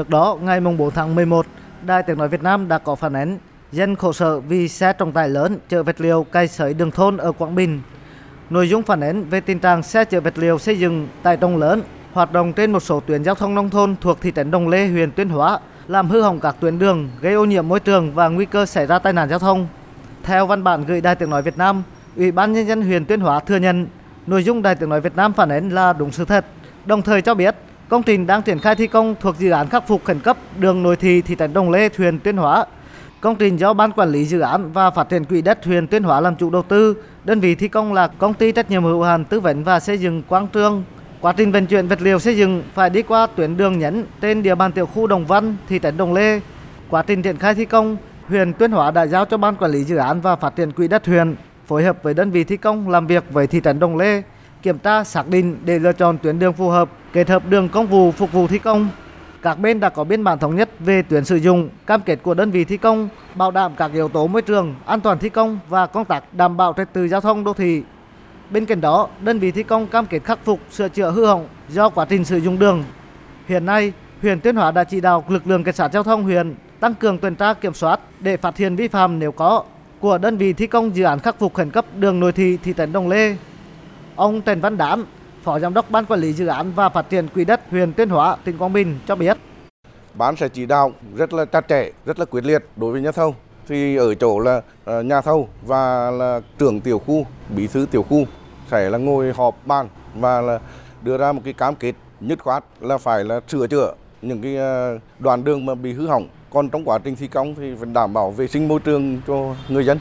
Trước đó, ngày 4 tháng 11, Đài Tiếng Nói Việt Nam đã có phản ánh dân khổ sở vì xe trọng tải lớn chở vật liệu cày sới đường thôn ở Quảng Bình. Nội dung phản ánh về tình trạng xe chở vật liệu xây dựng tải trọng lớn hoạt động trên một số tuyến giao thông nông thôn thuộc thị trấn Đồng Lê, huyện Tuyên Hóa, làm hư hỏng các tuyến đường, gây ô nhiễm môi trường và nguy cơ xảy ra tai nạn giao thông. Theo văn bản gửi Đài Tiếng nói Việt Nam, Ủy ban nhân dân huyện Tuyên Hóa thừa nhận nội dung Đài Tiếng nói Việt Nam phản ánh là đúng sự thật, đồng thời cho biết công trình đang triển khai thi công thuộc dự án khắc phục khẩn cấp đường nội thị thị trấn Đồng Lê, huyện Tuyên Hóa. Công trình do Ban Quản lý Dự án và Phát triển Quỹ đất huyện Tuyên Hóa làm chủ đầu tư. Đơn vị thi công là công ty trách nhiệm hữu hạn tư vấn và xây dựng Quang Trương. Quá trình vận chuyển vật liệu xây dựng phải đi qua tuyến đường nhấn trên địa bàn tiểu khu Đồng Văn, thị trấn Đồng Lê. Quá trình triển khai thi công, huyện Tuyên Hóa đã giao cho Ban Quản lý Dự án và Phát triển Quỹ đất huyện phối hợp với đơn vị thi công làm việc với thị trấn Đồng Lê, kiểm tra xác định để lựa chọn tuyến đường phù hợp, kết hợp đường công vụ phục vụ thi công. Các bên đã có biên bản thống nhất về tuyến sử dụng, cam kết của đơn vị thi công, bảo đảm các yếu tố môi trường, an toàn thi công và công tác đảm bảo trật tự giao thông đô thị. Bên cạnh đó, đơn vị thi công cam kết khắc phục sửa chữa hư hỏng do quá trình sử dụng đường. Hiện nay, huyện Tuyên Hóa đã chỉ đạo lực lượng cảnh sát giao thông huyện tăng cường tuần tra kiểm soát để phát hiện vi phạm nếu có của đơn vị thi công dự án khắc phục khẩn cấp đường nội thị thị trấn Đồng Lê. Ông Trần Văn Đán, Phó Giám đốc Ban Quản lý Dự án và Phát triển Quỹ đất huyện Tuyên Hóa, tỉnh Quảng Bình cho biết. Bán sẽ chỉ đạo rất là chặt chẽ, rất là quyết liệt đối với nhà thầu. Thì ở chỗ là ờ, nhà thầu và là trưởng tiểu khu, bí thư tiểu khu sẽ là ngồi họp bàn và là đưa ra một cái cam kết nhất khoát là phải là sửa chữa những cái ờ, đoạn đường mà bị hư hỏng. Còn trong quá trình thi công thì phải đảm bảo vệ sinh môi trường cho người dân.